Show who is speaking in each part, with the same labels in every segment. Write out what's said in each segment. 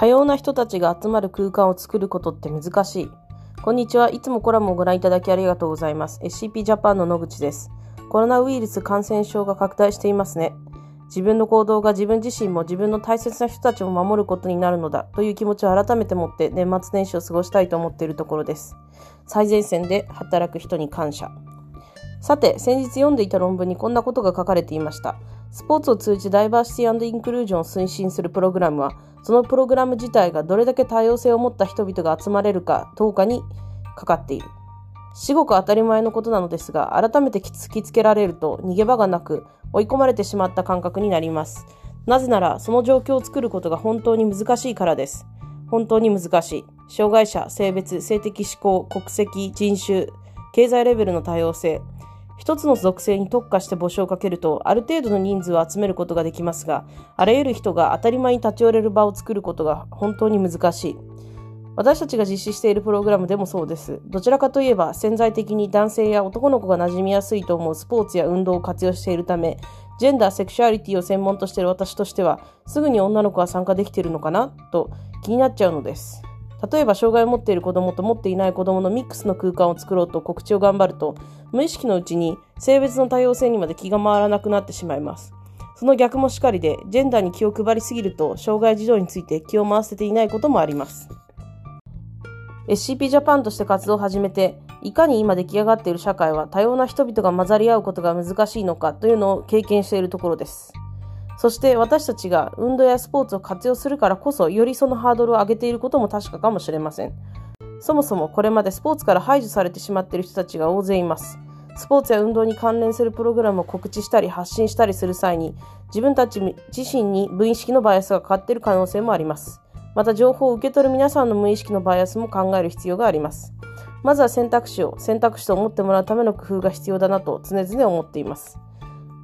Speaker 1: 多様な人たちが集まる空間を作ることって難しい。こんにちは。いつもコラムをご覧いただきありがとうございます。SCP ジャパンの野口です。コロナウイルス感染症が拡大していますね。自分の行動が自分自身も自分の大切な人たちを守ることになるのだという気持ちを改めて持って年末年始を過ごしたいと思っているところです。最前線で働く人に感謝。さて、先日読んでいた論文にこんなことが書かれていました。スポーツを通じダイバーシティインクルージョンを推進するプログラムは、そのプログラム自体がどれだけ多様性を持った人々が集まれるかどうかにかかっている。至極当たり前のことなのですが、改めて突きつけられると逃げ場がなく、追い込まれてしまった感覚になります。なぜなら、その状況を作ることが本当に難しいからです。本当に難しい。障害者、性別、性的指向、国籍、人種、経済レベルの多様性、一つの属性に特化して募集をかけると、ある程度の人数を集めることができますが、あらゆる人が当たり前に立ち寄れる場を作ることが本当に難しい。私たちが実施しているプログラムでもそうです。どちらかといえば潜在的に男性や男の子が馴染みやすいと思うスポーツや運動を活用しているため、ジェンダー、セクシュアリティを専門としている私としては、すぐに女の子は参加できているのかなと気になっちゃうのです。例えば障害を持っている子供と持っていない子供のミックスの空間を作ろうと告知を頑張ると、無意識のうちに性別の多様性にまで気が回らなくなってしまいます。その逆もしかりで、ジェンダーに気を配りすぎると、障害児童について気を回せていないこともあります。SCP ジャパンとして活動を始めて、いかに今出来上がっている社会は多様な人々が混ざり合うことが難しいのかというのを経験しているところです。そして私たちが運動やスポーツを活用するからこそ、よりそのハードルを上げていることも確かかもしれません。そもそもこれまでスポーツから排除されてしまっている人たちが大勢います。スポーツや運動に関連するプログラムを告知したり発信したりする際に、自分たち自身に無意識のバイアスがかかっている可能性もあります。また情報を受け取る皆さんの無意識のバイアスも考える必要があります。まずは選択肢を選択肢と思ってもらうための工夫が必要だなと常々思っています。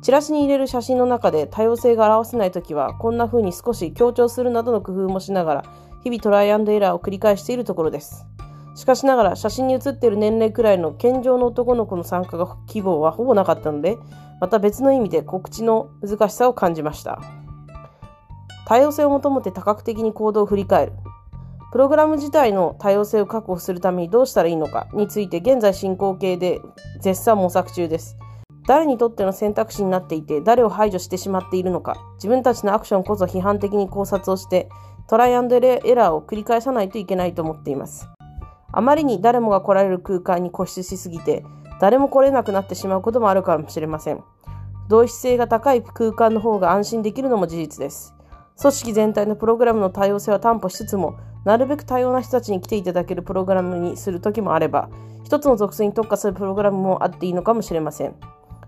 Speaker 1: チラシに入れる写真の中で多様性が表せないときは、こんな風に少し強調するなどの工夫もしながら、日々トライアンドエラーを繰り返しているところです。しかしながら、写真に写っている年齢くらいの健常の男の子の参加が希望はほぼなかったので、また別の意味で告知の難しさを感じました。多様性を求めて多角的に行動を振り返る。プログラム自体の多様性を確保するためにどうしたらいいのかについて現在進行形で絶賛模索中です。誰にとっての選択肢になっていて誰を排除してしまっているのか自分たちのアクションこそ批判的に考察をしてトライアンドエラーを繰り返さないといけないと思っていますあまりに誰もが来られる空間に固執しすぎて誰も来れなくなってしまうこともあるかもしれません。同一性が高い空間の方が安心できるのも事実です。組織全体のプログラムの多様性は担保しつつもなるべく多様な人たちに来ていただけるプログラムにする時もあれば一つの属性に特化するプログラムもあっていいのかもしれません。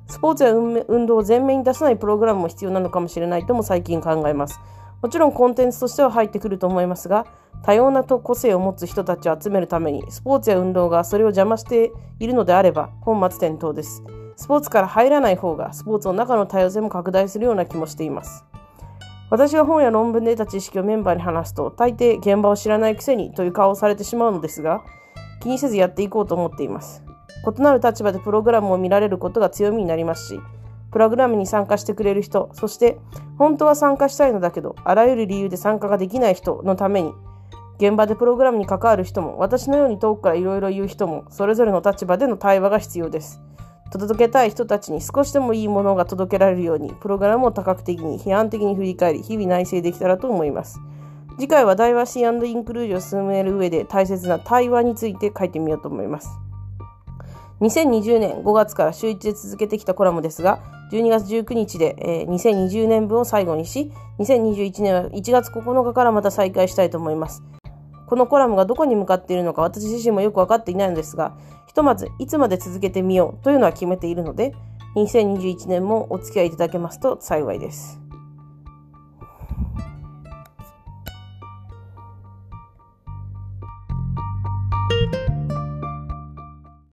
Speaker 1: スポーツや運動を前面に出さないプログラムも必要なのかもしれないとも最近考えます。もちろんコンテンツとしては入ってくると思いますが、多様な個性を持つ人たちを集めるために、スポーツや運動がそれを邪魔しているのであれば、本末転倒です。スポーツから入らない方が、スポーツの中の多様性も拡大するような気もしています。私が本や論文で得た知識をメンバーに話すと、大抵現場を知らないくせにという顔をされてしまうのですが、気にせずやっていこうと思っています。異なる立場でプログラムを見られることが強みになりますし、プログラムに参加してくれる人、そして本当は参加したいのだけど、あらゆる理由で参加ができない人のために、現場でプログラムに関わる人も、私のように遠くからいろいろ言う人も、それぞれの立場での対話が必要です。届けたい人たちに少しでもいいものが届けられるように、プログラムを多角的に、批判的に振り返り、日々内省できたらと思います。次回はダイバーシーインクルージョンを進める上で大切な対話について書いてみようと思います。2020年5月から週1で続けてきたコラムですが、12月19日で、えー、2020年分を最後にし、2021年は1月9日からまた再開したいと思います。このコラムがどこに向かっているのか私自身もよく分かっていないのですが、ひとまずいつまで続けてみようというのは決めているので、2021年もお付き合いいただけますと幸いです。